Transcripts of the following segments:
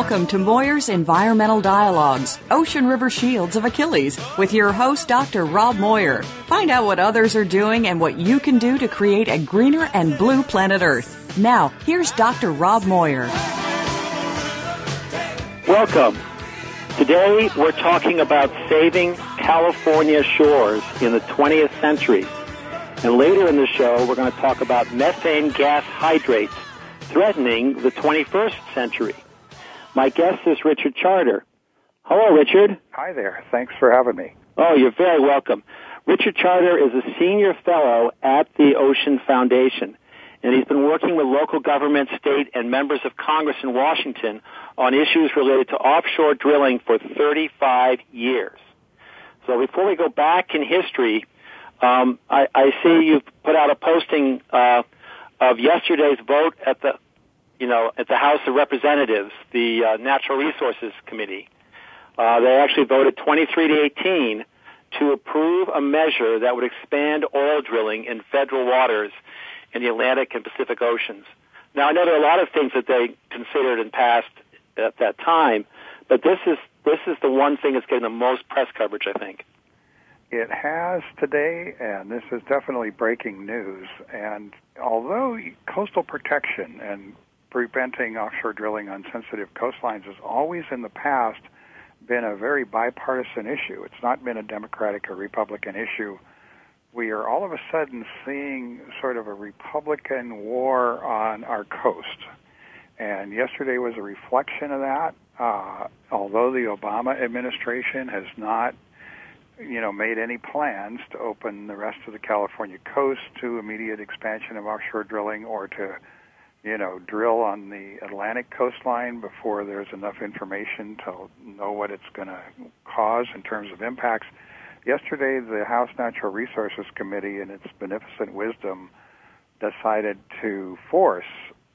Welcome to Moyer's Environmental Dialogues, Ocean River Shields of Achilles, with your host, Dr. Rob Moyer. Find out what others are doing and what you can do to create a greener and blue planet Earth. Now, here's Dr. Rob Moyer. Welcome. Today, we're talking about saving California shores in the 20th century. And later in the show, we're going to talk about methane gas hydrates threatening the 21st century. My guest is Richard Charter. Hello, Richard. Hi there. Thanks for having me. Oh, you're very welcome. Richard Charter is a senior fellow at the Ocean Foundation, and he's been working with local government, state, and members of Congress in Washington on issues related to offshore drilling for 35 years. So before we go back in history, um, I, I, see you've put out a posting uh, of yesterday's vote at the you know, at the House of Representatives, the uh, Natural Resources Committee, uh, they actually voted 23 to 18 to approve a measure that would expand oil drilling in federal waters in the Atlantic and Pacific Oceans. Now, I know there are a lot of things that they considered and passed at that time, but this is this is the one thing that's getting the most press coverage, I think. It has today, and this is definitely breaking news. And although coastal protection and preventing offshore drilling on sensitive coastlines has always in the past been a very bipartisan issue. It's not been a Democratic or Republican issue. We are all of a sudden seeing sort of a Republican war on our coast. And yesterday was a reflection of that. Uh, although the Obama administration has not, you know, made any plans to open the rest of the California coast to immediate expansion of offshore drilling or to you know, drill on the Atlantic coastline before there's enough information to know what it's going to cause in terms of impacts. Yesterday, the House Natural Resources Committee, in its beneficent wisdom, decided to force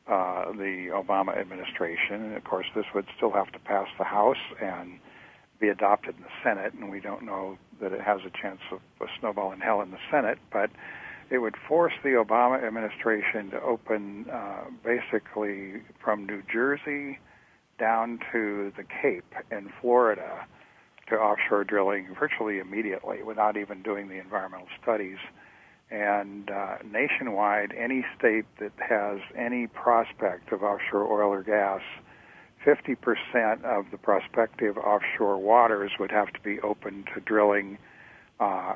uh, the Obama administration, and of course, this would still have to pass the House and be adopted in the Senate, and we don't know that it has a chance of a snowball in hell in the Senate, but it would force the Obama administration to open uh, basically from New Jersey down to the Cape in Florida to offshore drilling virtually immediately without even doing the environmental studies. And uh, nationwide, any state that has any prospect of offshore oil or gas, 50% of the prospective offshore waters would have to be open to drilling uh,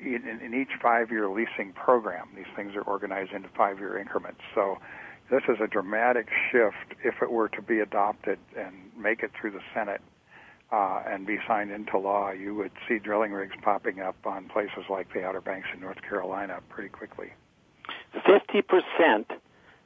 in, in each five-year leasing program. These things are organized into five-year increments. So this is a dramatic shift if it were to be adopted and make it through the Senate uh, and be signed into law. You would see drilling rigs popping up on places like the Outer Banks in North Carolina pretty quickly. Fifty percent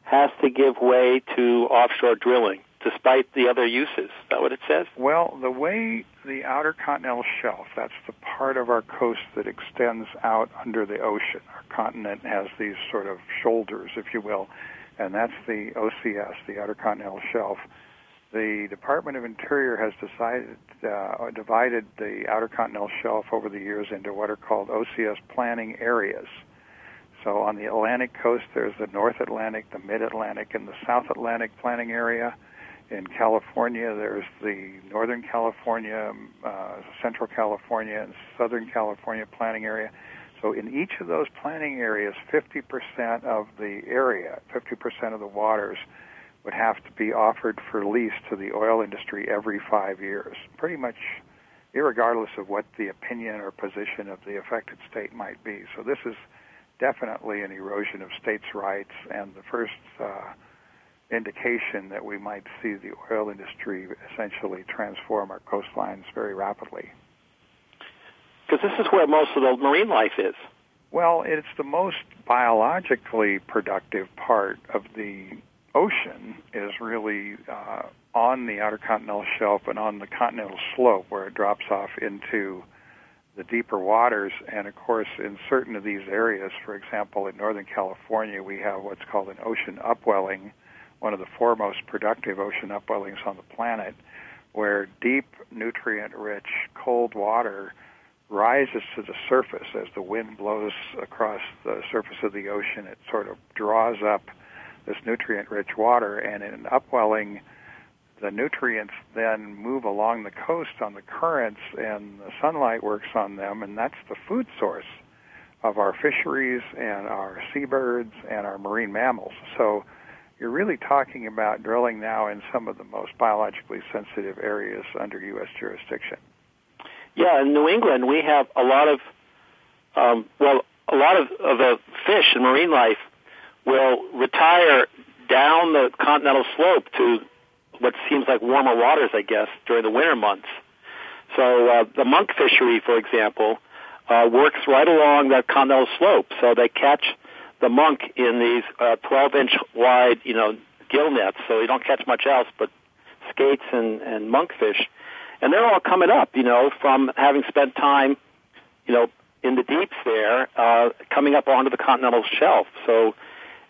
has to give way to offshore drilling despite the other uses. Is that what it says? Well, the way the outer continental shelf, that's the part of our coast that extends out under the ocean. Our continent has these sort of shoulders, if you will, and that's the OCS, the outer continental shelf. The Department of Interior has decided uh, divided the outer continental shelf over the years into what are called OCS planning areas. So on the Atlantic coast, there's the North Atlantic, the Mid Atlantic, and the South Atlantic planning area in California, there's the Northern California, uh, Central California, and Southern California planning area. So in each of those planning areas, 50% of the area, 50% of the waters would have to be offered for lease to the oil industry every five years, pretty much regardless of what the opinion or position of the affected state might be. So this is definitely an erosion of states' rights and the first uh, indication that we might see the oil industry essentially transform our coastlines very rapidly. Because this is where most of the marine life is. Well, it's the most biologically productive part of the ocean is really uh, on the outer continental shelf and on the continental slope where it drops off into the deeper waters. And of course, in certain of these areas, for example, in Northern California, we have what's called an ocean upwelling, one of the foremost productive ocean upwellings on the planet, where deep, nutrient rich, cold water rises to the surface as the wind blows across the surface of the ocean. It sort of draws up this nutrient rich water, and in upwelling, the nutrients then move along the coast on the currents, and the sunlight works on them, and that's the food source of our fisheries and our seabirds and our marine mammals. So you're really talking about drilling now in some of the most biologically sensitive areas under U.S. jurisdiction. Yeah, in New England, we have a lot of, um, well, a lot of, of the fish and marine life will retire down the continental slope to what seems like warmer waters, I guess, during the winter months. So uh, the monk fishery, for example, uh, works right along that continental slope. So they catch the monk in these uh, 12 inch wide, you know, gill nets. So you don't catch much else but skates and, and monkfish and they're all coming up, you know, from having spent time, you know, in the deeps there, uh, coming up onto the continental shelf. So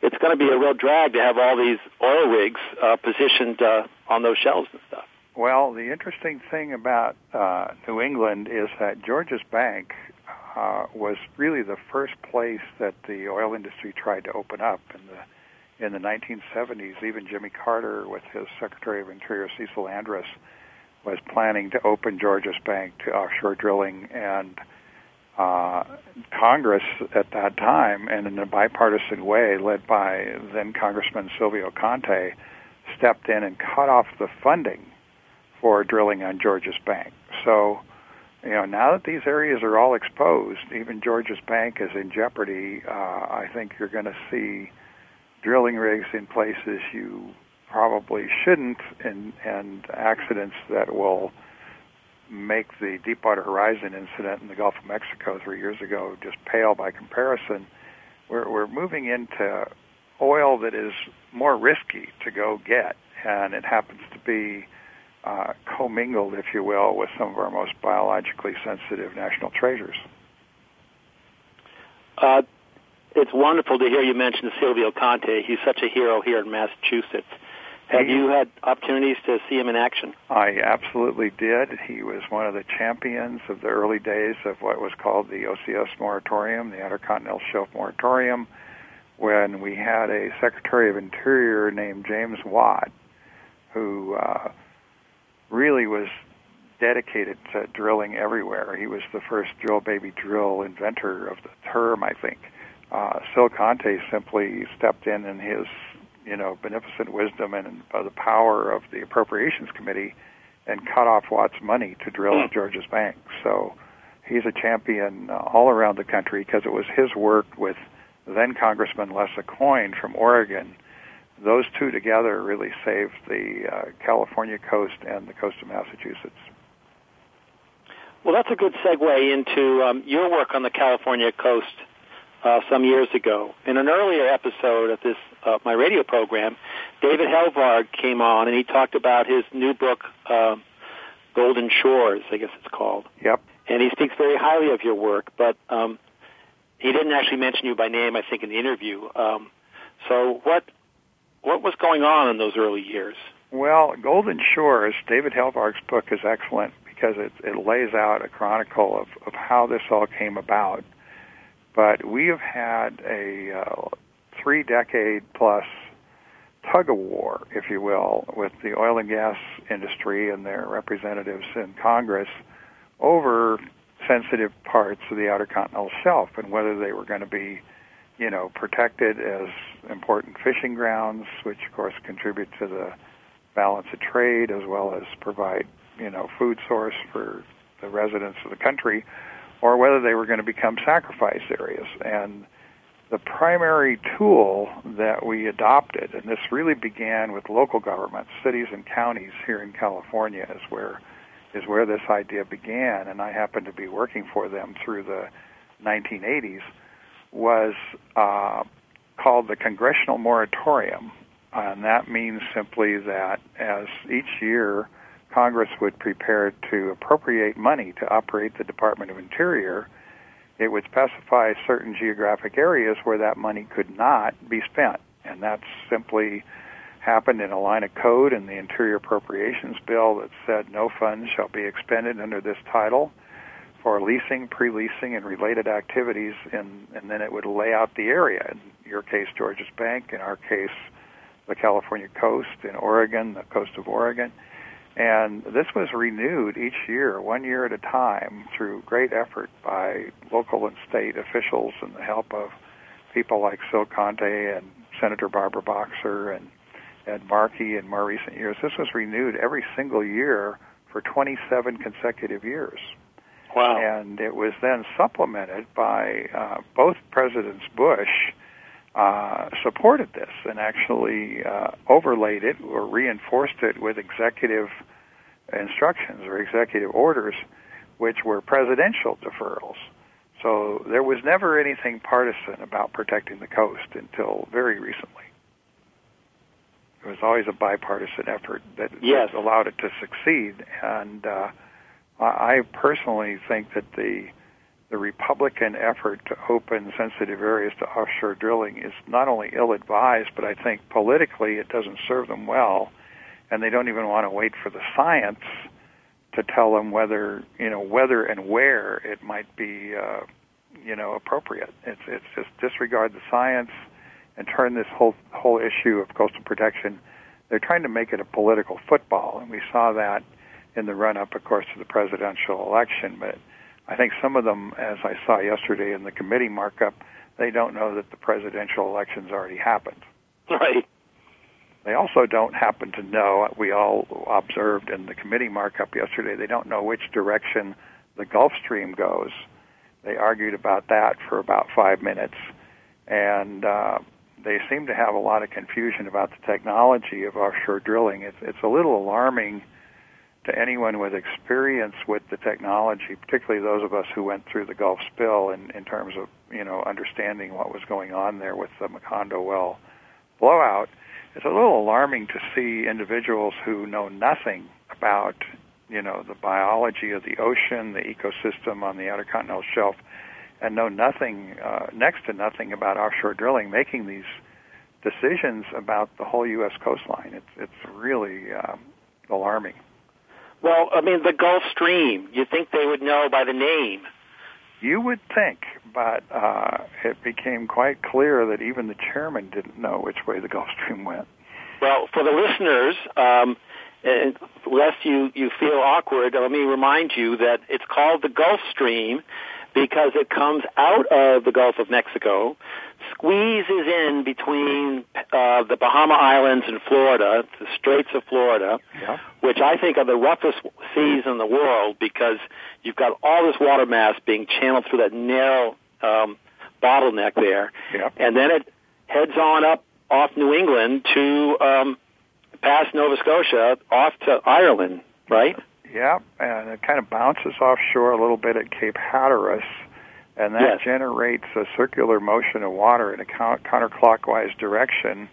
it's going to be a real drag to have all these oil rigs uh, positioned uh, on those shelves and stuff. Well, the interesting thing about uh, New England is that Georges Bank uh, was really the first place that the oil industry tried to open up in the in the 1970s. Even Jimmy Carter, with his Secretary of Interior Cecil Andrus, was planning to open Georges Bank to offshore drilling, and uh, Congress at that time, and in a bipartisan way, led by then Congressman Silvio Conte, stepped in and cut off the funding for drilling on Georges Bank. So, you know, now that these areas are all exposed, even Georges Bank is in jeopardy. Uh, I think you're going to see drilling rigs in places you probably shouldn't, and, and accidents that will make the Deepwater Horizon incident in the Gulf of Mexico three years ago just pale by comparison. We're, we're moving into oil that is more risky to go get, and it happens to be uh, commingled, if you will, with some of our most biologically sensitive national treasures. Uh, it's wonderful to hear you mention Silvio Conte. He's such a hero here in Massachusetts. Have you had opportunities to see him in action? I absolutely did. He was one of the champions of the early days of what was called the OCS moratorium, the Intercontinental Shelf moratorium, when we had a Secretary of Interior named James Watt, who uh, really was dedicated to drilling everywhere. He was the first drill baby drill inventor of the term, I think. Uh, Sil Conte simply stepped in in his you know, beneficent wisdom and uh, the power of the Appropriations Committee and cut off Watt's money to drill mm. Georges Bank. So he's a champion uh, all around the country because it was his work with then Congressman Les Aucoin from Oregon. Those two together really saved the uh, California coast and the coast of Massachusetts. Well, that's a good segue into um, your work on the California coast uh, some years ago. In an earlier episode of this uh, my radio program, David Helvarg came on and he talked about his new book, uh, Golden Shores, I guess it's called. Yep. And he speaks very highly of your work, but um, he didn't actually mention you by name, I think, in the interview. Um, so what what was going on in those early years? Well, Golden Shores, David Helvarg's book is excellent because it, it lays out a chronicle of, of how this all came about. But we have had a uh, three decade plus tug of war, if you will, with the oil and gas industry and their representatives in Congress over sensitive parts of the outer continental shelf and whether they were going to be, you know, protected as important fishing grounds, which of course contribute to the balance of trade as well as provide, you know, food source for the residents of the country, or whether they were going to become sacrifice areas. And the primary tool that we adopted, and this really began with local governments, cities and counties here in California, is where is where this idea began, and I happened to be working for them through the 1980s, was uh, called the Congressional Moratorium. And that means simply that as each year Congress would prepare to appropriate money to operate the Department of Interior, it would specify certain geographic areas where that money could not be spent. And that's simply happened in a line of code in the Interior Appropriations Bill that said no funds shall be expended under this title for leasing, pre-leasing, and related activities, and, and then it would lay out the area. In your case, Georges Bank. In our case, the California coast. In Oregon, the coast of Oregon. And this was renewed each year, one year at a time, through great effort by local and state officials and the help of people like Sil Conte and Senator Barbara Boxer and Ed Markey in more recent years. This was renewed every single year for 27 consecutive years. Wow. And it was then supplemented by uh, both Presidents Bush uh, supported this and actually uh, overlaid it or reinforced it with executive instructions or executive orders, which were presidential deferrals. So there was never anything partisan about protecting the coast until very recently. It was always a bipartisan effort that, yes. that allowed it to succeed. And uh, I personally think that the the Republican effort to open sensitive areas to offshore drilling is not only ill-advised, but I think politically it doesn't serve them well, and they don't even want to wait for the science to tell them whether you know whether and where it might be uh, you know appropriate. It's it's just disregard the science and turn this whole whole issue of coastal protection. They're trying to make it a political football, and we saw that in the run up, of course, to the presidential election. But I think some of them, as I saw yesterday in the committee markup, they don't know that the presidential election's already happened. Right. They also don't happen to know, we all observed in the committee markup yesterday, they don't know which direction the Gulf Stream goes. They argued about that for about five minutes. And uh, they seem to have a lot of confusion about the technology of offshore drilling. It's, it's a little alarming to anyone with experience with the technology, particularly those of us who went through the Gulf spill in, in terms of, you know, understanding what was going on there with the Macondo well blowout. It's a little alarming to see individuals who know nothing about, you know, the biology of the ocean, the ecosystem on the outer continental shelf, and know nothing, uh, next to nothing about offshore drilling, making these decisions about the whole U.S. coastline. It's it's really um, alarming. Well, I mean, the Gulf Stream. You think they would know by the name? You would think, but uh, it became quite clear that even the chairman didn't know which way the Gulf Stream went. Well, for the listeners, um, lest you you feel awkward, let me remind you that it's called the Gulf Stream because it comes out of the Gulf of Mexico, squeezes in between uh, the Bahama Islands and Florida, the Straits of Florida, yeah. which I think are the roughest seas in the world because you've got all this water mass being channeled through that narrow um, bottleneck there, yeah. and then it heads on up off New England to um, past Nova Scotia, off to Ireland, right? Yeah, and it kind of bounces offshore a little bit at Cape Hatteras, and that Yes. generates a circular motion of water in a counterclockwise direction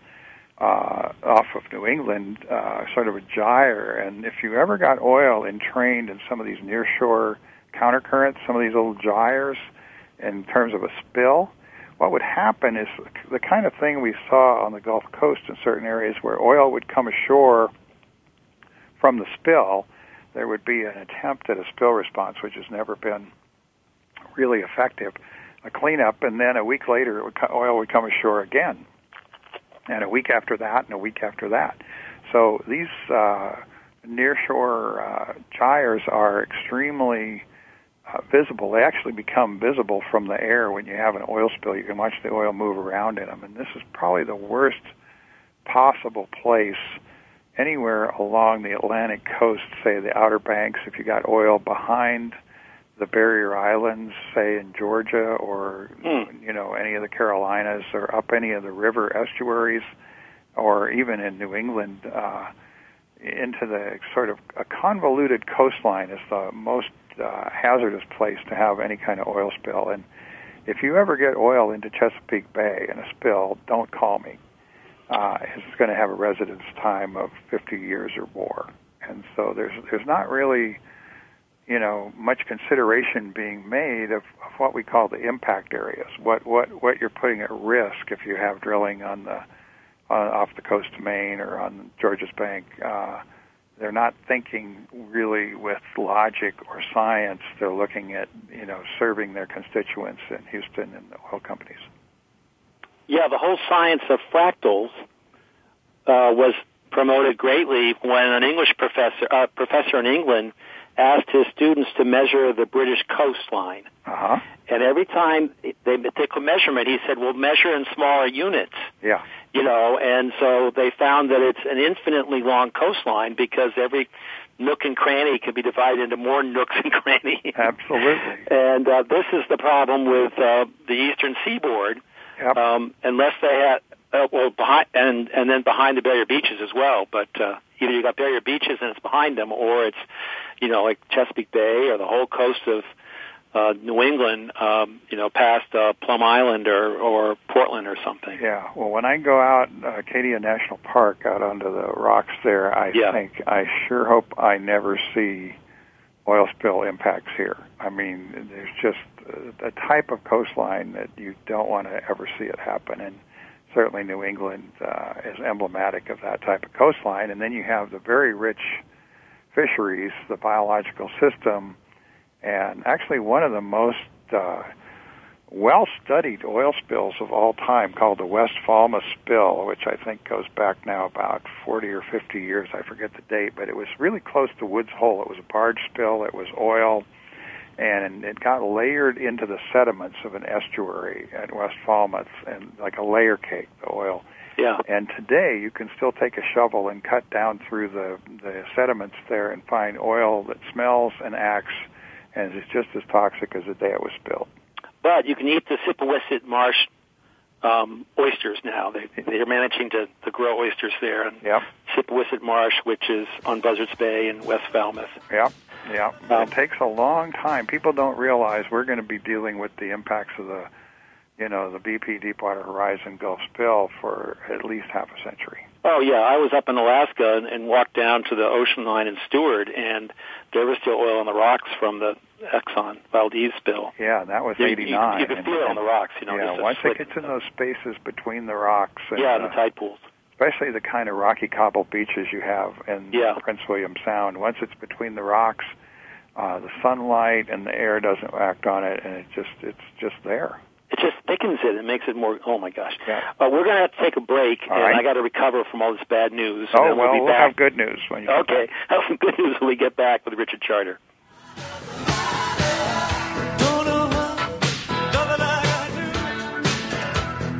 uh, off of New England, uh, sort of a gyre. And if you ever got oil entrained in some of these nearshore countercurrents, some of these little gyres, in terms of a spill, what would happen is the kind of thing we saw on the Gulf Coast in certain areas where oil would come ashore from the spill. There would be an attempt at a spill response, which has never been really effective. A cleanup, and then a week later, would, oil would come ashore again, and a week after that, and a week after that. So these uh, nearshore uh, gyres are extremely uh, visible. They actually become visible from the air when you have an oil spill. You can watch the oil move around in them, and this is probably the worst possible place anywhere along the Atlantic coast, say the Outer Banks. If you got oil behind the barrier islands, say in Georgia or Hmm. you know any of the Carolinas or up any of the river estuaries, or even in New England, uh, into the sort of a convoluted coastline is the most uh, hazardous place to have any kind of oil spill. And if you ever get oil into Chesapeake Bay in a spill, don't call me. Uh, it's going to have a residence time of 50 years or more. And so there's there's not really, you know, much consideration being made of, of what we call the impact areas. What what what you're putting at risk if you have drilling on the on, off the coast of Maine or on Georges Bank. Uh, they're not thinking really with logic or science. They're looking at you know serving their constituents in Houston and the oil companies. Yeah, the whole science of fractals uh, was promoted greatly when an English professor, uh, professor in England, asked his students to measure the British coastline. Uh huh. And every time they took a measurement, he said, "Well, measure in smaller units." Yeah. You know, and so they found that it's an infinitely long coastline because every nook and cranny can be divided into more nooks and crannies. Absolutely. And uh, this is the problem with uh, the eastern seaboard. Yep. Um, unless they had, uh, well, behind and and then behind the barrier beaches as well. But uh, either you got barrier beaches and it's behind them, or it's, you know, like Chesapeake Bay or the whole coast of uh, New England, um, you know, past uh, Plum Island or or Portland or something. Yeah. Well, when I go out uh, Acadia National Park out onto the rocks there, I Yeah. think I sure hope I never see oil spill impacts here. I mean, there's just uh, a type of coastline that you don't want to ever see it happen, and certainly New England uh, is emblematic of that type of coastline. And then you have the very rich fisheries, the biological system, and actually one of the most uh, well studied oil spills of all time called the West Falmouth spill, which I think goes back now about 40 or 50 years. I forget the date, but it was really close to Woods Hole. It was a barge spill, it was oil, and it got layered into the sediments of an estuary at West Falmouth, and like a layer cake, the oil. Yeah. And today you can still take a shovel and cut down through the, the sediments there and find oil that smells and acts and is just as toxic as the day it was spilled. But you can eat the Sippewissett Marsh um, oysters now. They they're managing to, to grow oysters there. And Yep. Sippewissett Marsh, which is on Buzzards Bay in West Falmouth. Yep, yep. Um, it takes a long time. People don't realize we're going to be dealing with the impacts of the, you know, the BP Deepwater Horizon Gulf spill for at least half a century. Oh yeah, I was up in Alaska and, and walked down to the ocean line in Stewart, and there was still oil on the rocks from the Exxon Valdez spill. Yeah, that was You- you- '89. You, could feel it on the rocks, you know. yeah, once it gets in those spaces between the rocks, and, yeah, in the uh, tide pools. especially the kind of rocky cobble beaches you have in Yeah. Prince William Sound. Once it's between the rocks, uh, the sunlight and the air doesn't act on it, and it just it's just there. It just thickens it and makes it more. Oh my gosh! Yeah. Uh, we're going to have to take a break, All and right. I got to recover from all this bad news. and Oh then well, we'll be we'll back. have good news when you. Okay, back. have some good news when we get back with Richard Charter. Don't know how, nothing I got do.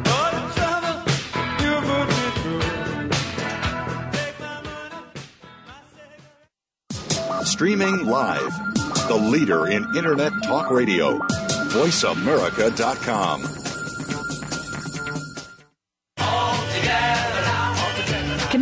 All the trouble you put me through. Take my money, my savings. Streaming live. The leader in Internet talk radio. VoiceAmerica.com.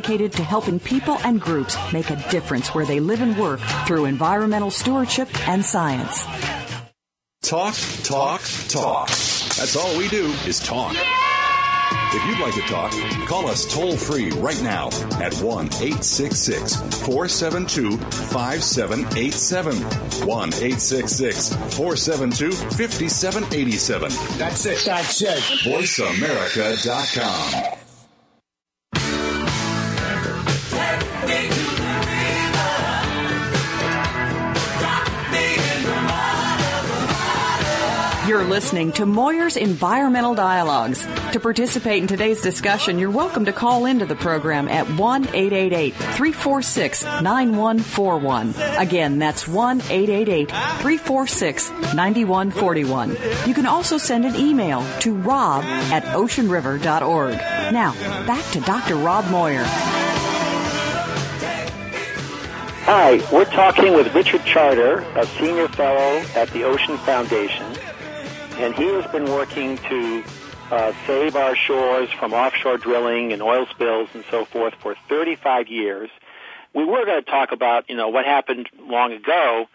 to helping people and groups make a difference where they live and work through environmental stewardship and science. Talk, talk, talk. That's all we do is talk. If you'd like to talk, call us toll free right now at 1 866 472 5787. 1 866 472 5787. That's it. That's it. VoiceAmerica.com. You're listening to Moyer's Environmental Dialogues. To participate in today's discussion, you're welcome to call into the program at 1 888 346 9141. Again, that's 1 888 346 9141. You can also send an email to rob at oceanriver.org. Now, back to Dr. Rob Moyer. Hi, we're talking with Richard Charter, a senior fellow at the Ocean Foundation, and he has been working to uh, save our shores from offshore drilling and oil spills and so forth for 35 years. We were going to talk about, you know, what happened long ago,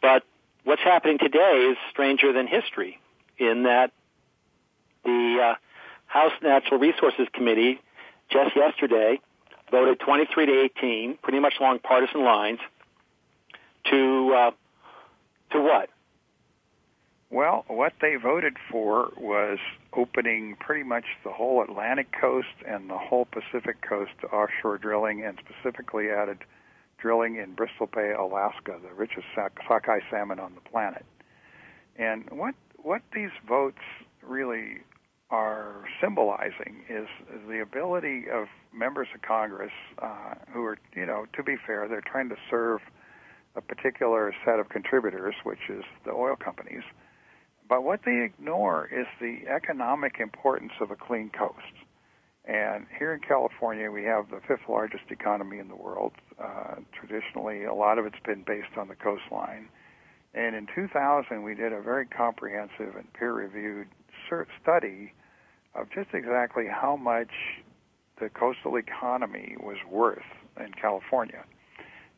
but what's happening today is stranger than history in that the uh, House Natural Resources Committee just yesterday voted 23 to 18, pretty much along partisan lines, to uh, to what? Well, what they voted for was opening pretty much the whole Atlantic coast and the whole Pacific coast to offshore drilling, and specifically added drilling in Bristol Bay, Alaska, the richest sockeye salmon on the planet. And what what these votes really are symbolizing is the ability of members of Congress uh, who are, you know, to be fair, they're trying to serve a particular set of contributors, which is the oil companies. But what they ignore is the economic importance of a clean coast. And here in California, we have the fifth largest economy in the world. Uh, traditionally, a lot of it's been based on the coastline. And in 2000, we did a very comprehensive and peer-reviewed study of just exactly how much the coastal economy was worth in California.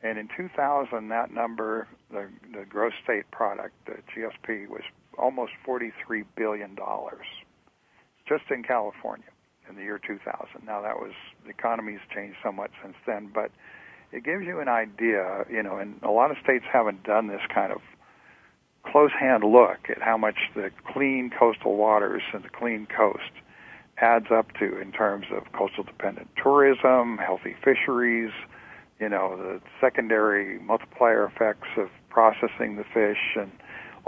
And in 2000, that number, the, the gross state product, the GSP, was almost $43 billion just in California in the year 2000. Now, that was, the economy's changed somewhat since then, but it gives you an idea, you know, and a lot of states haven't done this kind of close hand look at how much the clean coastal waters and the clean coast adds up to in terms of coastal dependent tourism, healthy fisheries, you know, the secondary multiplier effects of processing the fish and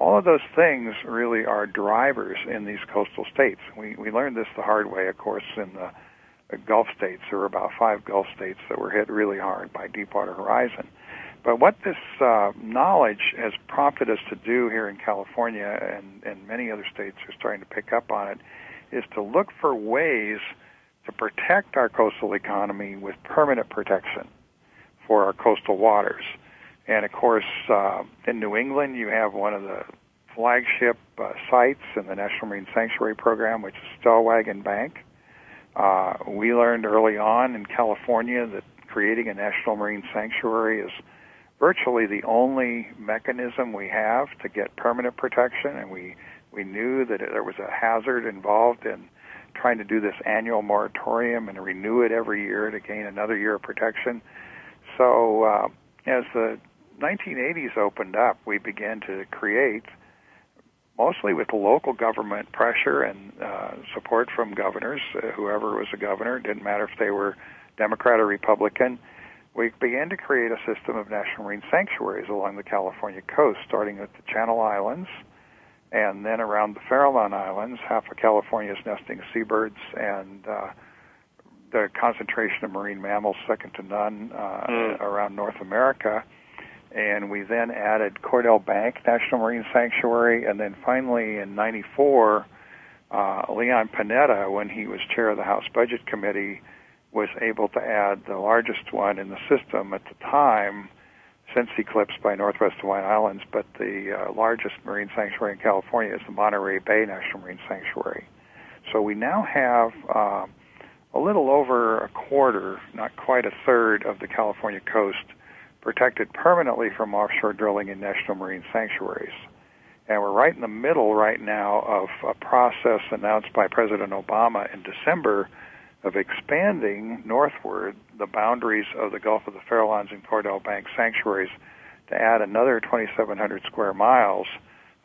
all of those things really are drivers in these coastal states. We we learned this the hard way, of course, in the, the Gulf states. There were about five Gulf states that were hit really hard by Deepwater Horizon. But what this uh, knowledge has prompted us to do here in California and, and many other states are starting to pick up on it is to look for ways to protect our coastal economy with permanent protection for our coastal waters. And of course, uh, in New England, you have one of the flagship uh, sites in the National Marine Sanctuary Program, which is Stellwagen Bank. Uh, we learned early on in California that creating a national marine sanctuary is virtually the only mechanism we have to get permanent protection, and we we knew that there was a hazard involved in trying to do this annual moratorium and renew it every year to gain another year of protection. So, uh, as the 1980s opened up, we began to create, mostly with local government pressure and uh, support from governors, uh, whoever was a governor, it didn't matter if they were Democrat or Republican. We began to create a system of national marine sanctuaries along the California coast, starting with the Channel Islands, and then around the Farallon Islands, half of California is nesting seabirds and uh, the concentration of marine mammals second to none uh, mm. around North America. And we then added Cordell Bank National Marine Sanctuary, and then finally in '94, uh, Leon Panetta, when he was chair of the House Budget Committee, was able to add the largest one in the system at the time, since eclipsed by Northwest Hawaiian Islands, but the uh, largest marine sanctuary in California is the Monterey Bay National Marine Sanctuary. So we now have uh, a little over a quarter, not quite a third, of the California coast protected permanently from offshore drilling in national marine sanctuaries. And we're right in the middle right now of a process announced by President Obama in December of expanding northward the boundaries of the Gulf of the Farallones and Cordell Bank sanctuaries to add another 2,700 square miles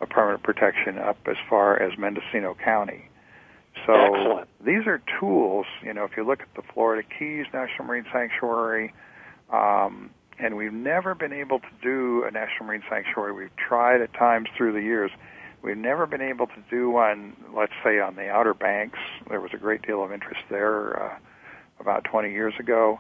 of permanent protection up as far as Mendocino County. So Excellent. these are tools. You know, if you look at the Florida Keys National Marine Sanctuary, um, and we've never been able to do a National Marine Sanctuary. We've tried at times through the years. We've never been able to do one, let's say, on the Outer Banks. There was a great deal of interest there uh, about 20 years ago.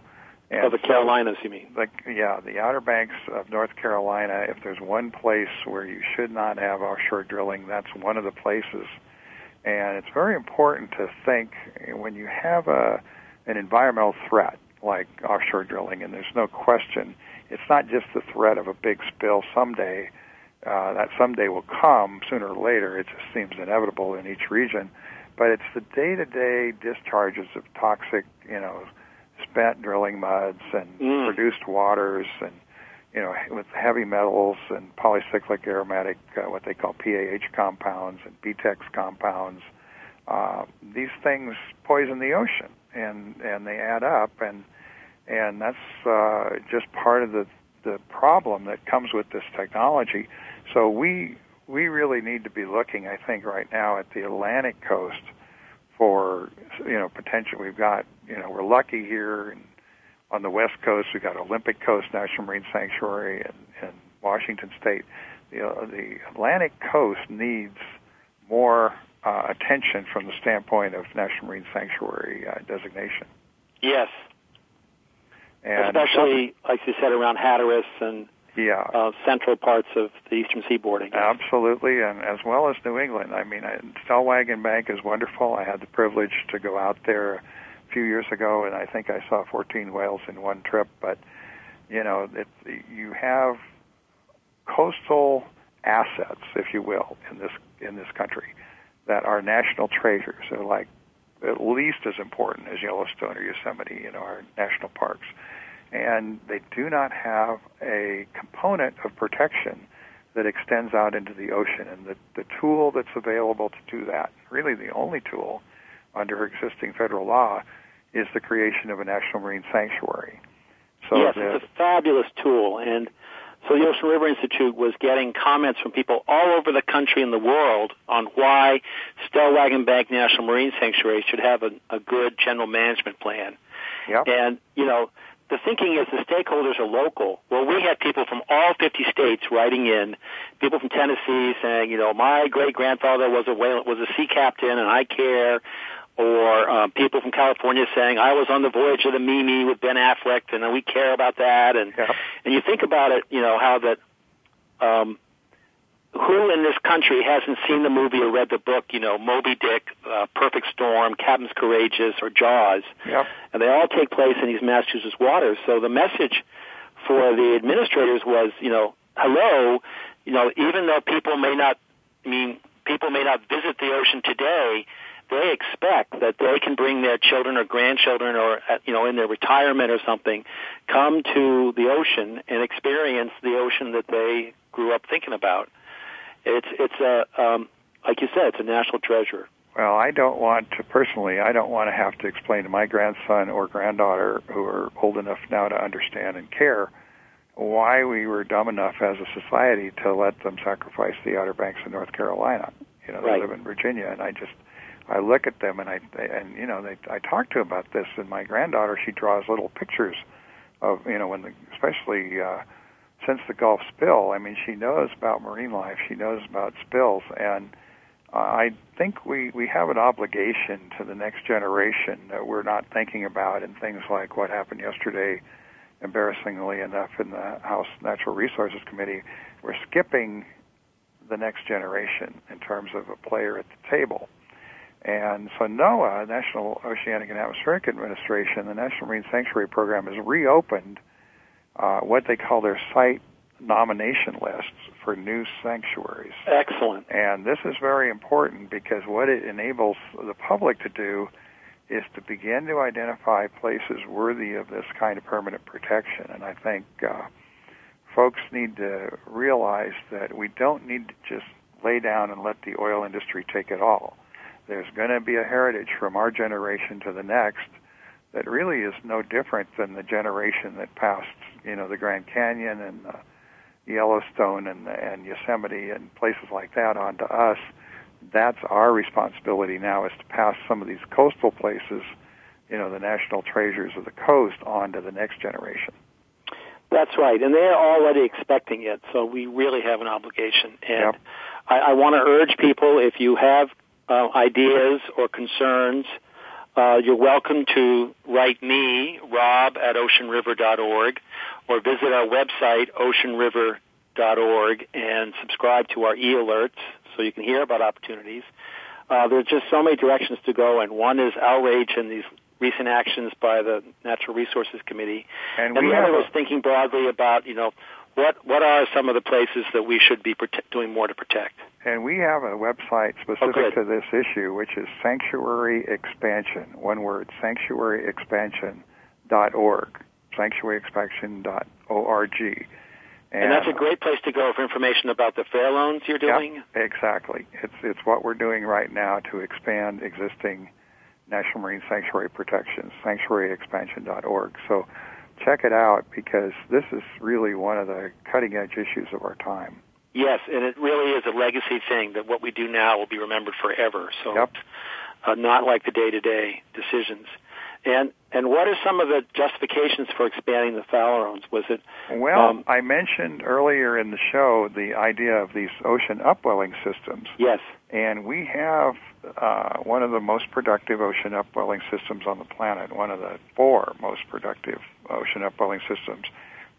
And of the so- Carolinas, you mean? like yeah, the Outer Banks of North Carolina. If there's one place where you should not have offshore drilling, that's one of the places. And it's very important to think when you have a an environmental threat like offshore drilling, and there's no question, it's not just the threat of a big spill someday. Uh, that someday will come sooner or later. It just seems inevitable in each region. But it's the day-to-day discharges of toxic, you know, spent drilling muds and Mm. produced waters and you know with heavy metals and polycyclic aromatic uh, what they call PAH compounds and BTEX compounds uh, these things poison the ocean and and they add up and and that's uh, just part of the the problem that comes with this technology so we we really need to be looking I think right now at the Atlantic coast for you know potential. We've got you know we're lucky here on the west coast. We've got Olympic Coast National Marine Sanctuary and, and Washington State. The, uh, the Atlantic coast needs more uh, attention from the standpoint of National Marine Sanctuary uh, designation. Yes, And especially like you said around Hatteras and yeah, uh, central parts of the eastern seaboard. I guess. Absolutely, and as well as New England. I mean, I- Stellwagen Bank is wonderful. I had the privilege to go out there a few years ago, and I think I saw 14 whales in one trip. But you know, it, you have coastal assets, if you will, in this in this country that are national treasures. They're like at least as important as Yellowstone or Yosemite, you know, our national parks. And they do not have a component of protection that extends out into the ocean. And the, the tool that's available to do that, really the only tool under existing federal law, is the creation of a national marine sanctuary. So yes, that, it's a fabulous tool. And so the Ocean River Institute was getting comments from people all over the country and the world on why Stellwagen Bank National Marine Sanctuary should have a, a good general management plan. yep. And, you know, the thinking is the stakeholders are local. Well, we had people from all 50 states writing in, people from Tennessee saying, you know, my great grandfather was a whale, was a sea captain and I care. Or um, people from California saying, I was on the voyage of the Mimi with Ben Affleck and we care about that. And, Yep. and you think about it, you know, how that, um, who in this country hasn't seen the movie or read the book, you know, Moby Dick, uh, Perfect Storm, Captain's Courageous, or Jaws? Yep. and they all take place in these Massachusetts waters. So the message for the administrators was, you know, hello, you know, even though people may not, I mean, people may not visit the ocean today, they expect that they can bring their children or grandchildren or, uh, you know, in their retirement or something, come to the ocean and experience the ocean that they grew up thinking about. It's, it's a, um, like you said, it's a national treasure. Well, I don't want to personally. I don't want to have to explain to my grandson or granddaughter who are old enough now to understand and care why we were dumb enough as a society to let them sacrifice the Outer Banks of North Carolina. You know, they Right. live in Virginia, and I just I look at them and I and you know they I talk to them about this, and my granddaughter she draws little pictures of you know when the especially uh, since the Gulf spill. I mean, she knows about marine life, she knows about spills, and I think we we have an obligation to the next generation that we're not thinking about, and things like what happened yesterday. Embarrassingly enough, in the House Natural Resources Committee, we're skipping the next generation in terms of a player at the table. And so NOAA, National Oceanic and Atmospheric Administration, the National Marine Sanctuary Program, has reopened uh, what they call their site nomination lists for new sanctuaries. Excellent. And this is very important because what it enables the public to do is to begin to identify places worthy of this kind of permanent protection. And I think uh, folks need to realize that we don't need to just lay down and let the oil industry take it all. There's going to be a heritage from our generation to the next that really is no different than the generation that passed, you know, the Grand Canyon and uh, Yellowstone and, and Yosemite and places like that on to us. That's our responsibility now is to pass some of these coastal places, you know, the national treasures of the coast on to the next generation. That's right, and they're already expecting it, so we really have an obligation. And Yep. I, I want to urge people if you have uh, ideas or concerns, uh, you're welcome to write me, rob at oceanriver.org, or visit our website, oceanriver.org, and subscribe to our e-alerts so you can hear about opportunities. Uh, there's just so many directions to go, and one is outrage in these recent actions by the Natural Resources Committee, And, and we the have other was thinking broadly about, you know, what what are some of the places that we should be doing more to protect? And we have a website Oh, specific good. to this issue, which is Sanctuary Expansion. One word, sanctuaryexpansion.org. Sanctuaryexpansion.org. And, And that's a great place to go for information about the Farallones you're doing. exactly. It's it's what we're doing right now to expand existing national marine sanctuary protections. Sanctuaryexpansion.org. So check it out because this is really one of the cutting edge issues of our time. Yes, and it really is a legacy thing that what we do now will be remembered forever. So Yep. uh, not like the day-to-day decisions. And and what are some of the justifications for expanding the foul? Was it Well, Um, I mentioned earlier in the show the idea of these ocean upwelling systems. yes? And we have uh, one of the most productive ocean upwelling systems on the planet, one of the four most productive ocean upwelling systems,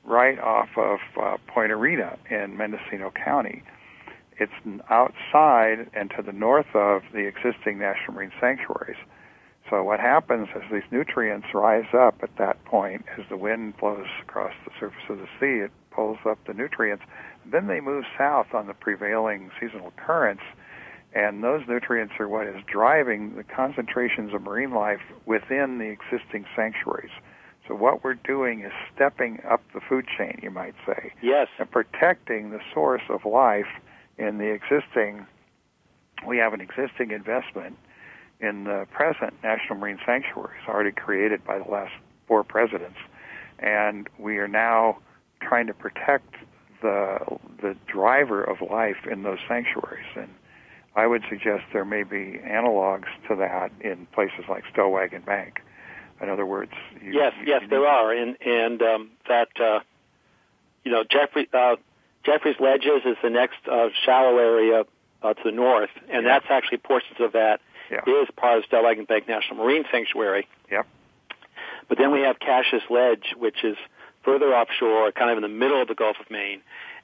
right off of uh, Point Arena in Mendocino County. It's outside and to the north of the existing national marine sanctuaries. So what happens is these nutrients rise up at that point as the wind blows across the surface of the sea. It pulls up the nutrients. Then they move south on the prevailing seasonal currents, and those nutrients are what is driving the concentrations of marine life within the existing sanctuaries. So what we're doing is stepping up the food chain, you might say, Yes. and protecting the source of life in the existing. We have an existing investment in the present national marine sanctuaries already created by the last four presidents, and we are now trying to protect the the driver of life in those sanctuaries. And I would suggest there may be analogs to that in places like Stellwagen Bank. In other words, you, Yes, you- yes, you there are, and and um, that uh, you know Jeffrey uh, Jeffrey's Ledges is the next uh, shallow area uh, to the north, and Yeah. that's actually portions of that is part of Stellwagen Bank National Marine Sanctuary. Yep. But then we have Cashes Ledge, which is further offshore, kind of in the middle of the Gulf of Maine,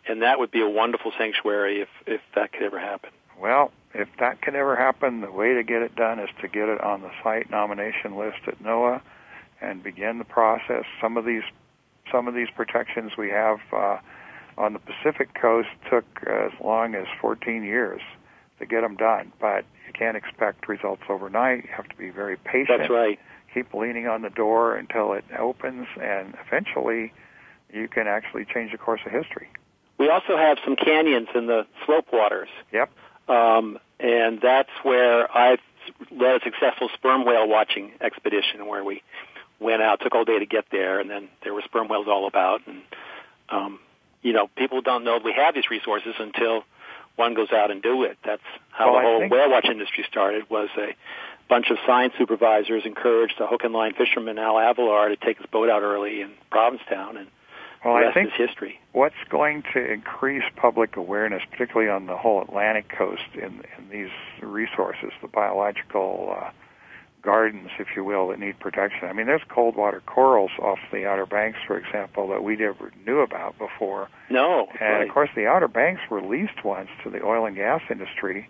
and that would be a wonderful sanctuary if if that could ever happen. Well, if that can ever happen, the way to get it done is to get it on the site nomination list at NOAA and begin the process. Some of these, some of these protections we have uh, on the Pacific coast took as long as 14 years to get them done, but you can't expect results overnight. You have to be very patient. That's right. Keep leaning on the door until it opens, and eventually, you can actually change the course of history. We also have some canyons in the slope waters. Yep. Um, and that's where I led a successful sperm whale watching expedition where we went out, took all day to get there, and then there were sperm whales all about. And, um, you know, people don't know we have these resources until one goes out and do it. That's how Well, the whole think- whale watch industry started was a bunch of science supervisors encouraged a hook and line fisherman, Al Avellar, to take his boat out early in Provincetown, and Well, the I think history. what's going to increase public awareness, particularly on the whole Atlantic coast, in, in these resources, the biological uh, gardens, if you will, that need protection. I mean, there's cold water corals off the Outer Banks, for example, that we never knew about before. No, And right. of course, the Outer Banks were leased once to the oil and gas industry,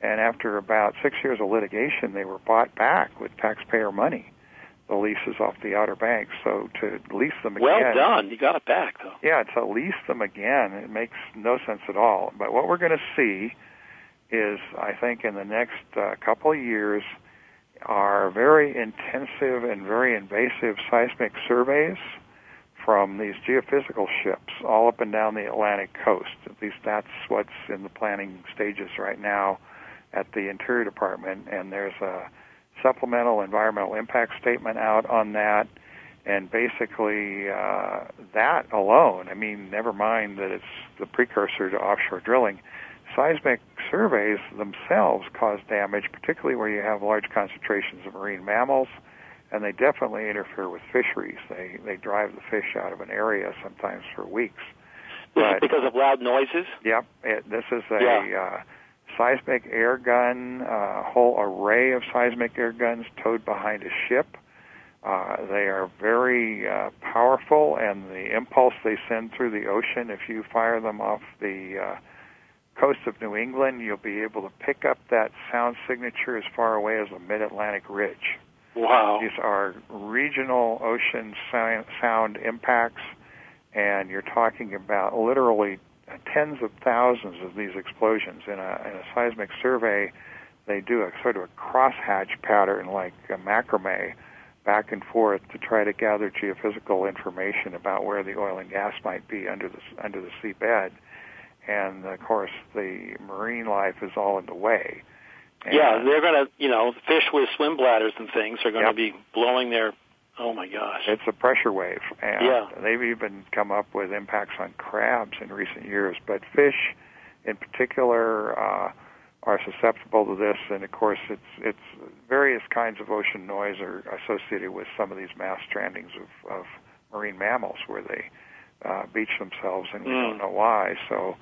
and after about six years of litigation, they were bought back with taxpayer money. The leases off the Outer Banks, so to lease them again. well done. You got it back, though. Yeah, to lease them again, it makes no sense at all. But what we're going to see is, I think, in the next uh, couple of years, are very intensive and very invasive seismic surveys from these geophysical ships all up and down the Atlantic coast. At least that's what's in the planning stages right now at the Interior Department. And there's a supplemental environmental impact statement out on that. And basically, uh, that alone, I mean, never mind that it's the precursor to offshore drilling, seismic surveys themselves cause damage, particularly where you have large concentrations of marine mammals, and they definitely interfere with fisheries. They they drive the fish out of an area sometimes for weeks. But- because of loud noises. Yep, it, this is a Yeah. uh, seismic air gun, a whole array of seismic air guns towed behind a ship. Uh, they are very uh, powerful, and the impulse they send through the ocean, if you fire them off the uh, coast of New England, you'll be able to pick up that sound signature as far away as the Mid Atlantic Ridge. Wow. These are regional ocean sound, impacts, and you're talking about literally tens of thousands of these explosions. In a, in a seismic survey, they do a sort of a crosshatch pattern like a macrame back and forth to try to gather geophysical information about where the oil and gas might be under the under the seabed. And of course, the marine life is all in the way. And- Yeah, they're going to, you know, fish with swim bladders and things are going Yep. to be blowing their. Oh my gosh. It's a pressure wave, and Yeah. they've even come up with impacts on crabs in recent years. But fish, in particular, uh, are susceptible to this, and of course, it's it's various kinds of ocean noise are associated with some of these mass strandings of, of marine mammals, where they uh, beach themselves, and we Mm. don't know why. So.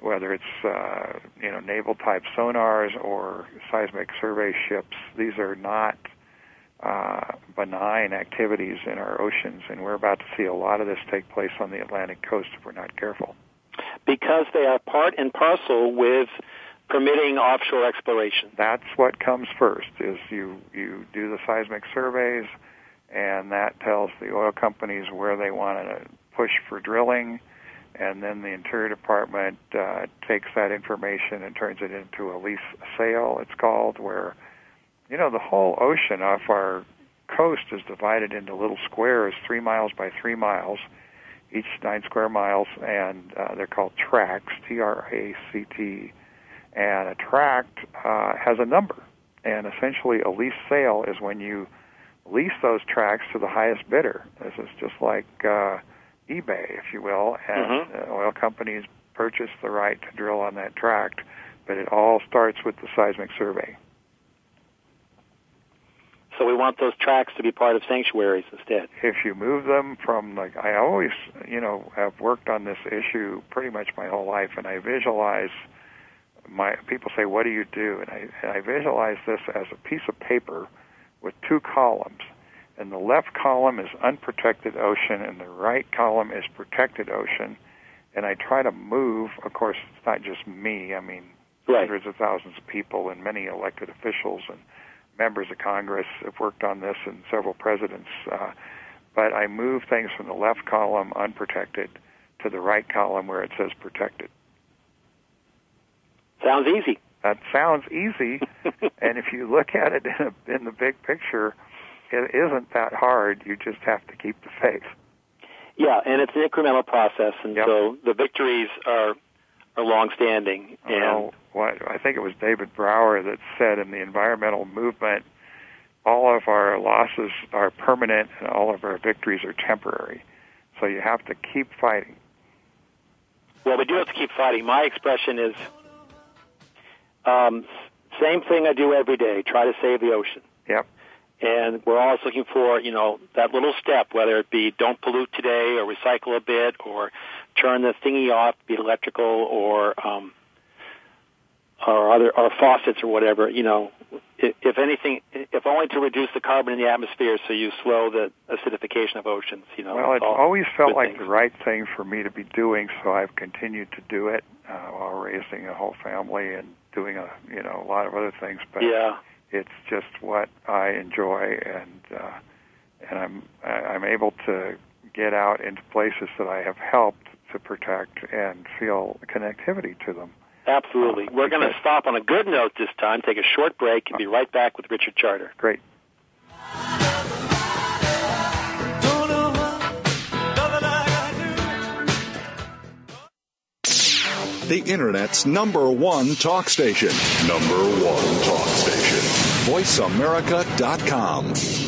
Whether it's uh, you know naval type sonars or seismic survey ships, these are not uh, benign activities in our oceans, and we're about to see a lot of this take place on the Atlantic coast if we're not careful. because they are part and parcel with permitting offshore exploration. That's what comes first: is you you do the seismic surveys, and that tells the oil companies where they want to push for drilling, and then the Interior Department uh, takes that information and turns it into a lease sale. It's called where you know the whole ocean off our coast is divided into little squares, three miles by three miles, each nine square miles, and uh, they're called tracts, T-R-A-C-T. And a tract uh, has a number, and essentially a lease sale is when you lease those tracts to the highest bidder. This is just like uh, eBay, if you will, and Mhm. uh, oil companies purchase the right to drill on that tract, but it all starts with the seismic survey. So we want those tracks to be part of sanctuaries instead. if you move them from like I always you know have worked on this issue pretty much my whole life and I visualize my people say what do you do and I and I visualize this as a piece of paper with two columns and the left column is unprotected ocean and the right column is protected ocean and I try to move of course it's not just me I mean Right. hundreds of thousands of people and many elected officials and members of Congress have worked on this and several presidents. Uh, but I move things from the left column unprotected to the right column where it says protected. Sounds easy. That sounds easy, and if you look at it in, a, in the big picture, it isn't that hard. You just have to keep the faith. Yeah, and it's an incremental process, and Yep. so the victories are are long-standing. And Well, what I think it was David Brower that said in the environmental movement, all of our losses are permanent and all of our victories are temporary. So you have to keep fighting. well, we do have to keep fighting. My expression is um, same thing I do every day: try to save the ocean. Yep. And we're always looking for, you know, that little step, whether it be don't pollute today or recycle a bit or turn the thingy off, be it electrical or, um, or other, or faucets or whatever, you know, if, if anything, if only to reduce the carbon in the atmosphere so you slow the acidification of oceans, you know. Well, it's always felt like things. the right thing for me to be doing, so I've continued to do it uh, while raising a whole family and doing a you know a lot of other things. But Yeah. It's just what I enjoy, and uh, and I'm I'm able to get out into places that I have helped to protect and feel connectivity to them. Absolutely. Uh, We're going to stop on a good note this time, take a short break, and be uh, right back with Richard Charter. Great. The Internet's number one talk station. Number one talk station. VoiceAmerica.com.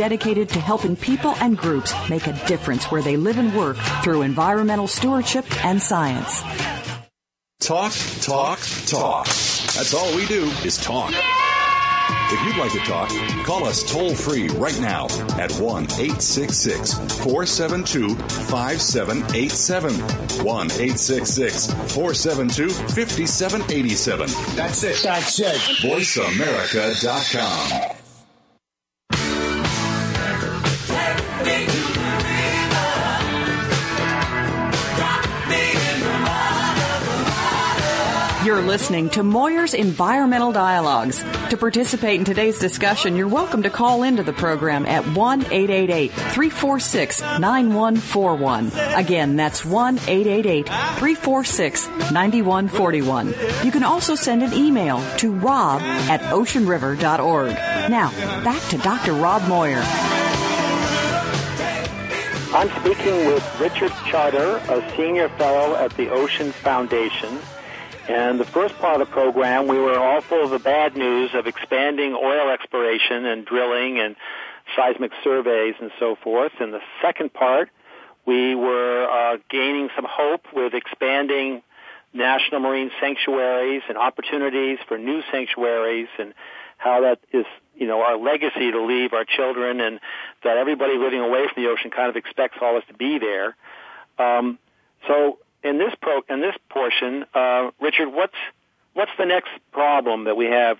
dedicated to helping people and groups make a difference where they live and work through environmental stewardship and science. Talk, talk, talk. That's all we do is talk. If you'd like to talk, call us toll free right now at 1 866 472 5787. 1 866 472 5787. That's it. That's it. VoiceAmerica.com. You're listening to Moyer's Environmental Dialogues. To participate in today's discussion, you're welcome to call into the program at 1 888 346 9141. Again, that's 1 888 346 9141. You can also send an email to rob at oceanriver.org. Now, back to Dr. Rob Moyer. I'm speaking with Richard Charter, a senior fellow at the Ocean Foundation. And the first part of the program, we were all full of the bad news of expanding oil exploration and drilling and seismic surveys and so forth. In the second part, we were uh, gaining some hope with expanding national marine sanctuaries and opportunities for new sanctuaries and how that is, you know, our legacy to leave our children and that everybody living away from the ocean kind of expects all of us to be there. Um, so in this pro in this portion, uh, Richard, what's what's the next problem that we have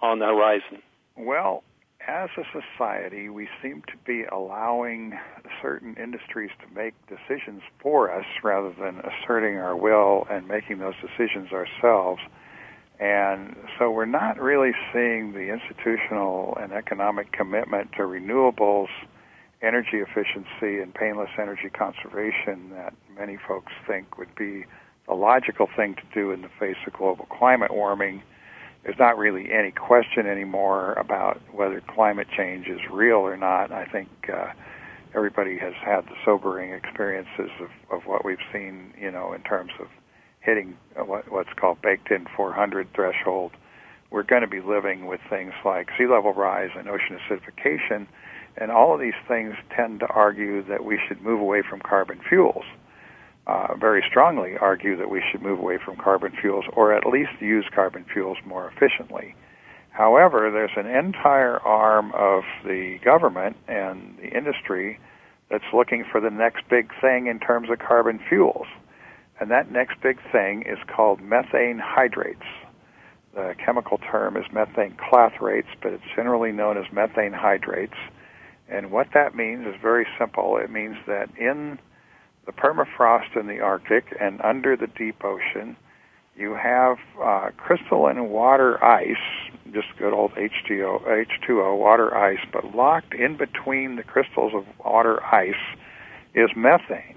on the horizon? Well, as a society, we seem to be allowing certain industries to make decisions for us rather than asserting our will and making those decisions ourselves. And so we're not really seeing the institutional and economic commitment to renewables, energy efficiency, and painless energy conservation that many folks think would be the logical thing to do in the face of global climate warming. There's not really any question anymore about whether climate change is real or not. I think uh, everybody has had the sobering experiences of, of what we've seen, you know, in terms of hitting what, what's called baked in 400 threshold. We're going to be living with things like sea level rise and ocean acidification, and all of these things tend to argue that we should move away from carbon fuels. Uh, very strongly argue that we should move away from carbon fuels or at least use carbon fuels more efficiently. However, there's an entire arm of the government and the industry that's looking for the next big thing in terms of carbon fuels. And that next big thing is called methane hydrates. The chemical term is methane clathrates, but it's generally known as methane hydrates. And what that means is very simple. It means that in the permafrost in the Arctic and under the deep ocean, you have uh, crystalline water ice, just good old H2O, H2O water ice, but locked in between the crystals of water ice is methane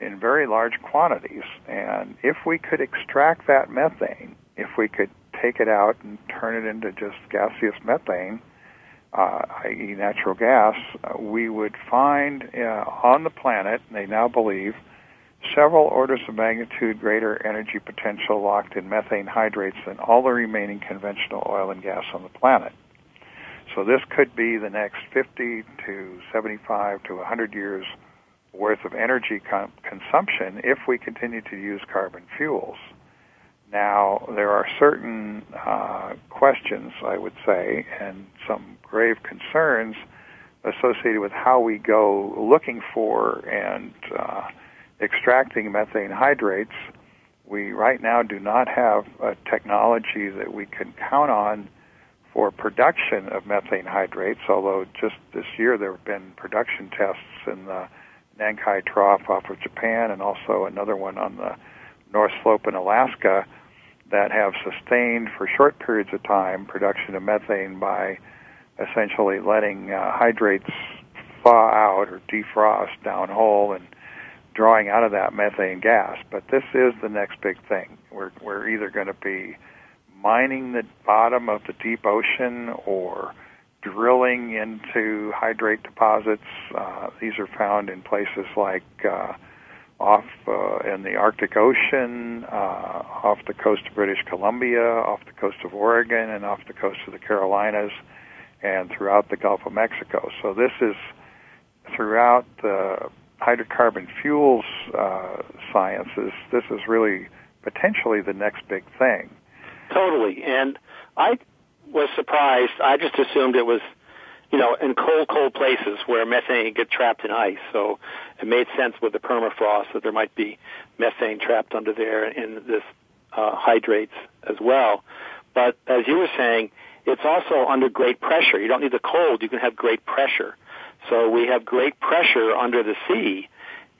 in very large quantities. And if we could extract that methane, if we could take it out and turn it into just gaseous methane, uh, i.e., natural gas, uh, we would find uh, on the planet, they now believe, several orders of magnitude greater energy potential locked in methane hydrates than all the remaining conventional oil and gas on the planet. So this could be the next 50 to 75 to 100 years worth of energy con- consumption if we continue to use carbon fuels. Now, there are certain uh, questions, I would say, and some grave concerns associated with how we go looking for and uh, extracting methane hydrates. We right now do not have a technology that we can count on for production of methane hydrates, although just this year there have been production tests in the Nankai Trough off of Japan and also another one on the North Slope in Alaska that have sustained for short periods of time production of methane by essentially letting uh, hydrates thaw out or defrost downhole and drawing out of that methane gas. But this is the next big thing. We're we're either going to be mining the bottom of the deep ocean or drilling into hydrate deposits. Uh, these are found in places like uh, off uh, in the Arctic Ocean, uh, off the coast of British Columbia, off the coast of Oregon, and off the coast of the Carolinas, and throughout the Gulf of Mexico. So this is throughout the hydrocarbon fuels uh, sciences. This is really potentially the next big thing. Totally. And I was surprised. I just assumed it was, you know, in cold, cold places where methane get trapped in ice. So it made sense with the permafrost that there might be methane trapped under there in this uh, hydrates as well. But as you were saying, it's also under great pressure. You don't need the cold. You can have great pressure. So we have great pressure under the sea,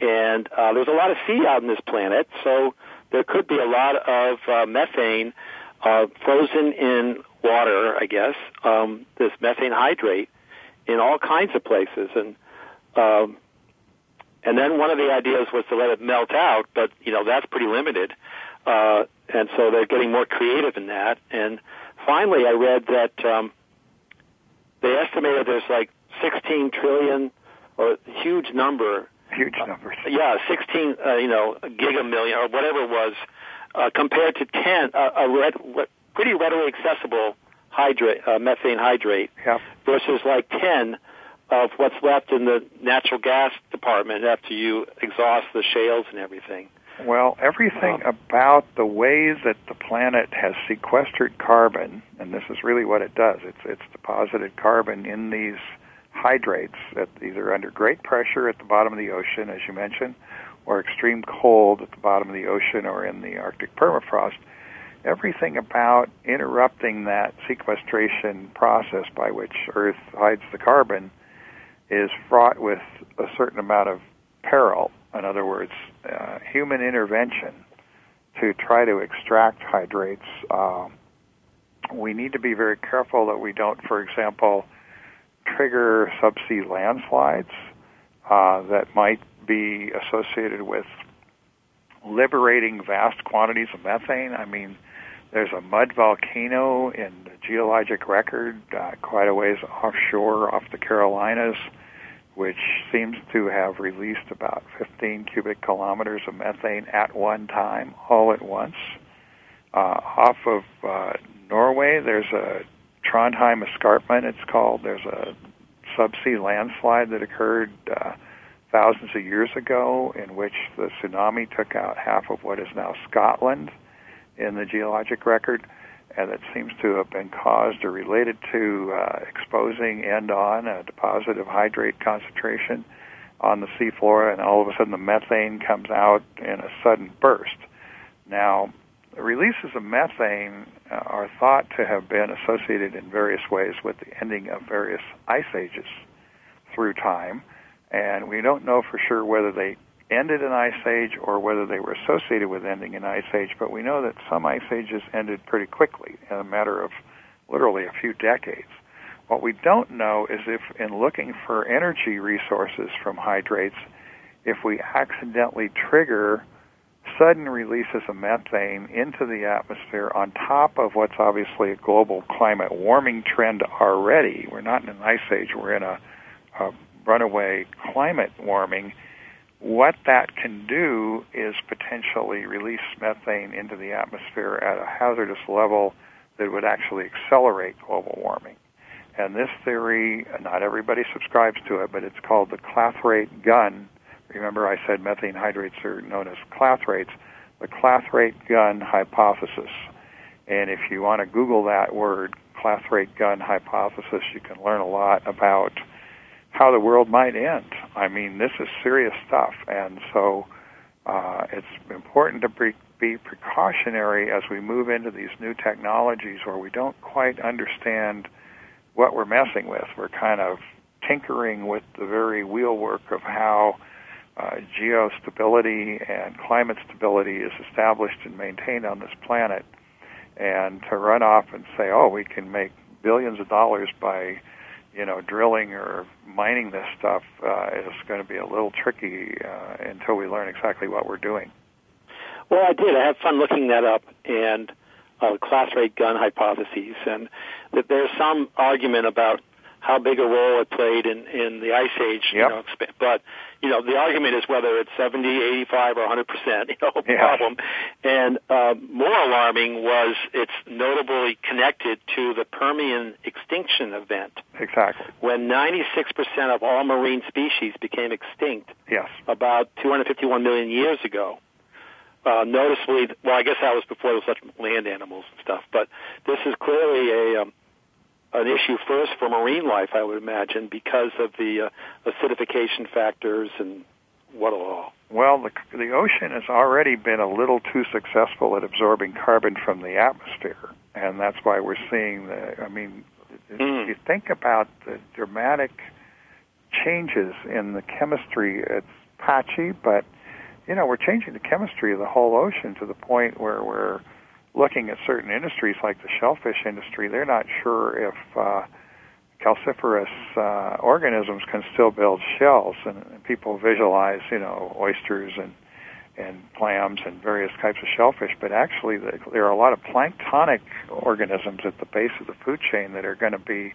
and uh, there's a lot of sea out on this planet. So there could be a lot of uh, methane uh, frozen in water, I guess, um, this methane hydrate in all kinds of places. And um, and then one of the ideas was to let it melt out, but you know that's pretty limited. Uh, and so they're getting more creative in that. And finally, I read that um, they estimated there's like 16 trillion, or a huge number. Huge numbers. Uh, yeah, 16, uh, you know, gigamillion or whatever it was, uh, compared to 10, uh, a red, pretty readily accessible hydrate, uh, methane hydrate, Yep. versus like 10 of what's left in the natural gas department after you exhaust the shales and everything. Well, everything about the ways that the planet has sequestered carbon, and this is really what it does. It's it's deposited carbon in these hydrates at either under great pressure at the bottom of the ocean, as you mentioned, or extreme cold at the bottom of the ocean or in the Arctic permafrost. Everything about interrupting that sequestration process by which Earth hides the carbon is fraught with a certain amount of peril. In other words, uh, human intervention to try to extract hydrates. Um, we need to be very careful that we don't, for example, trigger subsea landslides uh, that might be associated with liberating vast quantities of methane. I mean, there's a mud volcano in the geologic record uh, quite a ways offshore off the Carolinas, which seems to have released about 15 cubic kilometers of methane at one time, all at once. Uh, off of uh, Norway, there's a Trondheim escarpment, it's called. There's a subsea landslide that occurred uh, thousands of years ago in which the tsunami took out half of what is now Scotland in the geologic record, and that seems to have been caused or related to uh, exposing end on a deposit of hydrate concentration on the seafloor, and all of a sudden the methane comes out in a sudden burst. Now, releases of methane uh, are thought to have been associated in various ways with the ending of various ice ages through time, and we don't know for sure whether they ended an ice age or whether they were associated with ending an ice age, but we know that some ice ages ended pretty quickly in a matter of literally a few decades. What we don't know is if, in looking for energy resources from hydrates, if we accidentally trigger sudden releases of methane into the atmosphere on top of what's obviously a global climate warming trend already. We're not in an ice age, we're in a, a runaway climate warming. What that can do is potentially release methane into the atmosphere at a hazardous level that would actually accelerate global warming. And this theory, not everybody subscribes to it, but it's called the clathrate gun remember I said methane hydrates are known as clathrates, the clathrate gun hypothesis. And if you want to Google that word, clathrate gun hypothesis, you can learn a lot about how the world might end. I mean, this is serious stuff, and so uh, it's important to be, be precautionary as we move into these new technologies where we don't quite understand what we're messing with. We're kind of tinkering with the very wheelwork of how uh, geostability and climate stability is established and maintained on this planet. And to run off and say, oh, we can make billions of dollars by, you know, drilling or mining this stuff uh, is going to be a little tricky uh, until we learn exactly what we're doing. Well, I did. I had fun looking that up and uh, clathrate gun hypotheses, and that there's some argument about how big a role it played in in the ice age. You know, but you know, the argument is whether it's 70, 85, or 100 percent. You know, Yeah. problem. And uh, more alarming was it's notably connected to the Permian extinction event Exactly. when 96 percent of all marine species became extinct Yes. about 251 million years ago. Uh, noticeably, well, I guess that was before there was such land animals and stuff. But this is clearly a um, an issue first for marine life, I would imagine, because of the uh, acidification factors and what all. Well, the, the ocean has already been a little too successful at absorbing carbon from the atmosphere, and that's why we're seeing the. I mean, if Mm. you think about the dramatic changes in the chemistry, it's patchy, but you know we're changing the chemistry of the whole ocean to the point where we're looking at certain industries like the shellfish industry. They're not sure if uh, calciferous uh, organisms can still build shells, and, and people visualize, you know, oysters and and clams and various types of shellfish, but actually the, there are a lot of planktonic organisms at the base of the food chain that are going to be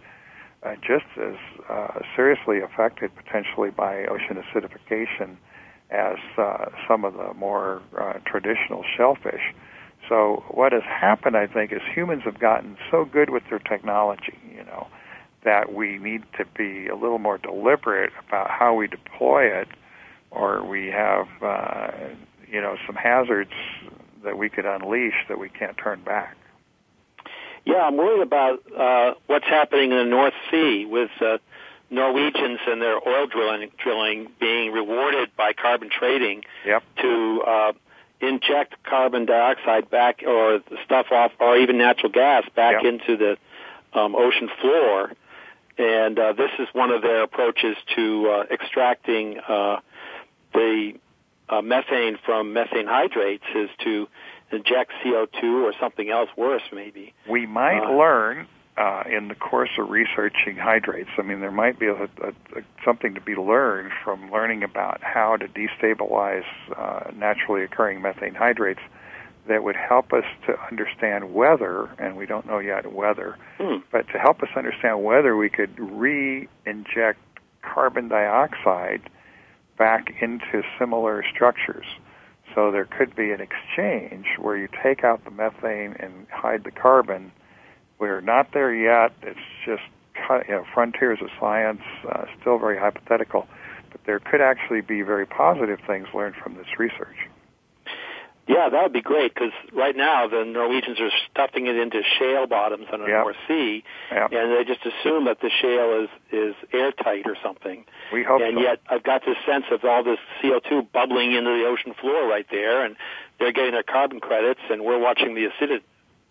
uh, just as uh, seriously affected potentially by ocean acidification as uh, some of the more uh, traditional shellfish. So what has happened, I think, is humans have gotten so good with their technology, you know, that we need to be a little more deliberate about how we deploy it, or we have, uh, you know, some hazards that we could unleash that we can't turn back. Yeah, I'm worried about uh, what's happening in the North Sea with uh, Norwegians and their oil drilling drilling being rewarded by carbon trading Yep. to uh, inject carbon dioxide back or the stuff off or even natural gas back Yep. into the um, ocean floor. And uh, this is one of their approaches to uh, extracting uh, the uh, methane from methane hydrates is to inject CO2 or something else worse maybe. We might Uh, learn uh, in the course of researching hydrates. I mean, there might be a, a, a, something to be learned from learning about how to destabilize uh, naturally occurring methane hydrates that would help us to understand whether, and we don't know yet whether, Hmm. but to help us understand whether we could re-inject carbon dioxide back into similar structures. So there could be an exchange where you take out the methane and hide the carbon. We're not there yet. It's just you know, frontiers of science, uh, still very hypothetical. But there could actually be very positive things learned from this research. Yeah, that would be great because right now the Norwegians are stuffing it into shale bottoms on the Yep. North Sea, Yep. and they just assume that the shale is is airtight or something. We hope and so. yet, I've got this sense of all this CO2 bubbling into the ocean floor right there, and they're getting their carbon credits, and we're watching the acidity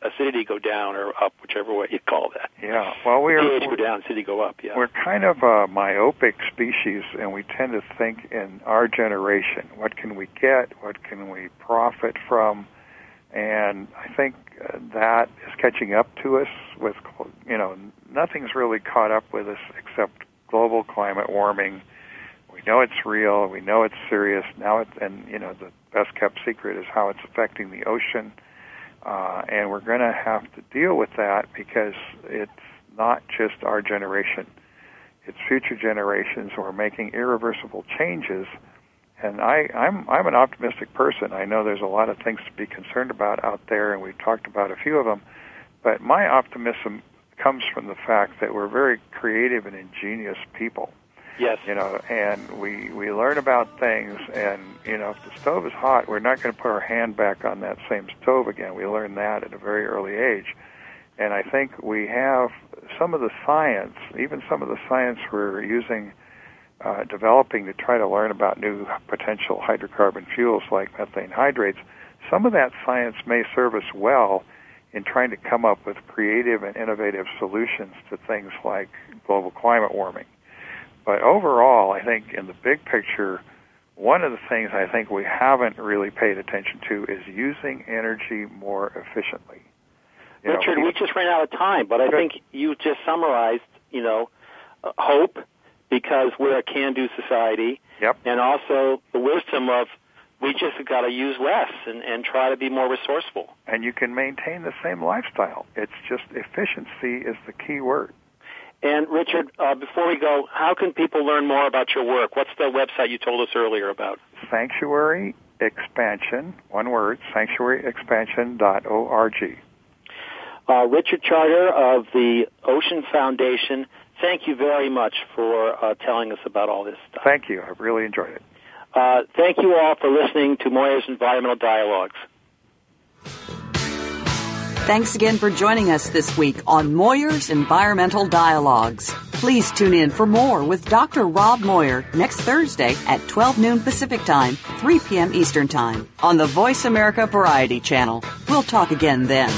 acidity go down or up, whichever way you call that. yeah. Well, we are. pH go down, acidity go up. Yeah. We're kind of a myopic species, and we tend to think in our generation. What can we get? What can we profit from? And I think uh, that is catching up to us. With you know, nothing's really caught up with us except global climate warming. We know it's real. We know it's serious. Now, it, and you know, the best kept secret is how it's affecting the ocean. Uh, and we're going to have to deal with that because it's not just our generation it's future generations who are making irreversible changes. And I, I'm I'm an optimistic person. I know there's a lot of things to be concerned about out there, and we've talked about a few of them. But my optimism comes from the fact that we're very creative and ingenious people, Yes. You know, and we we learn about things, and you know, if the stove is hot, we're not going to put our hand back on that same stove again. We learn that at a very early age, and I think we have some of the science, even some of the science we're using. Uh, developing to try to learn about new potential hydrocarbon fuels like methane hydrates, some of that science may serve us well in trying to come up with creative and innovative solutions to things like global climate warming. But overall, I think in the big picture, one of the things I think we haven't really paid attention to is using energy more efficiently. You Richard, know, we just ran out of time, but I think you just summarized, you know, uh, hope because we're a can-do society, yep. and also the wisdom of we just got to use less and, and try to be more resourceful. And you can maintain the same lifestyle. It's just efficiency is the key word. And Richard, uh, before we go, how can people learn more about your work? What's the website you told us earlier about? Sanctuary Expansion, one word, sanctuaryexpansion.org. Uh, Richard Charter of the Ocean Foundation thank you very much for uh, telling us about all this stuff. Thank you. I've really enjoyed it. Uh, thank you all for listening to Moyer's Environmental Dialogues. Thanks again for joining us this week on Moyer's Environmental Dialogues. Please tune in for more with Dr. Rob Moyer next Thursday at 12 noon Pacific Time, 3 p.m. Eastern Time on the Voice America Variety Channel. We'll talk again then.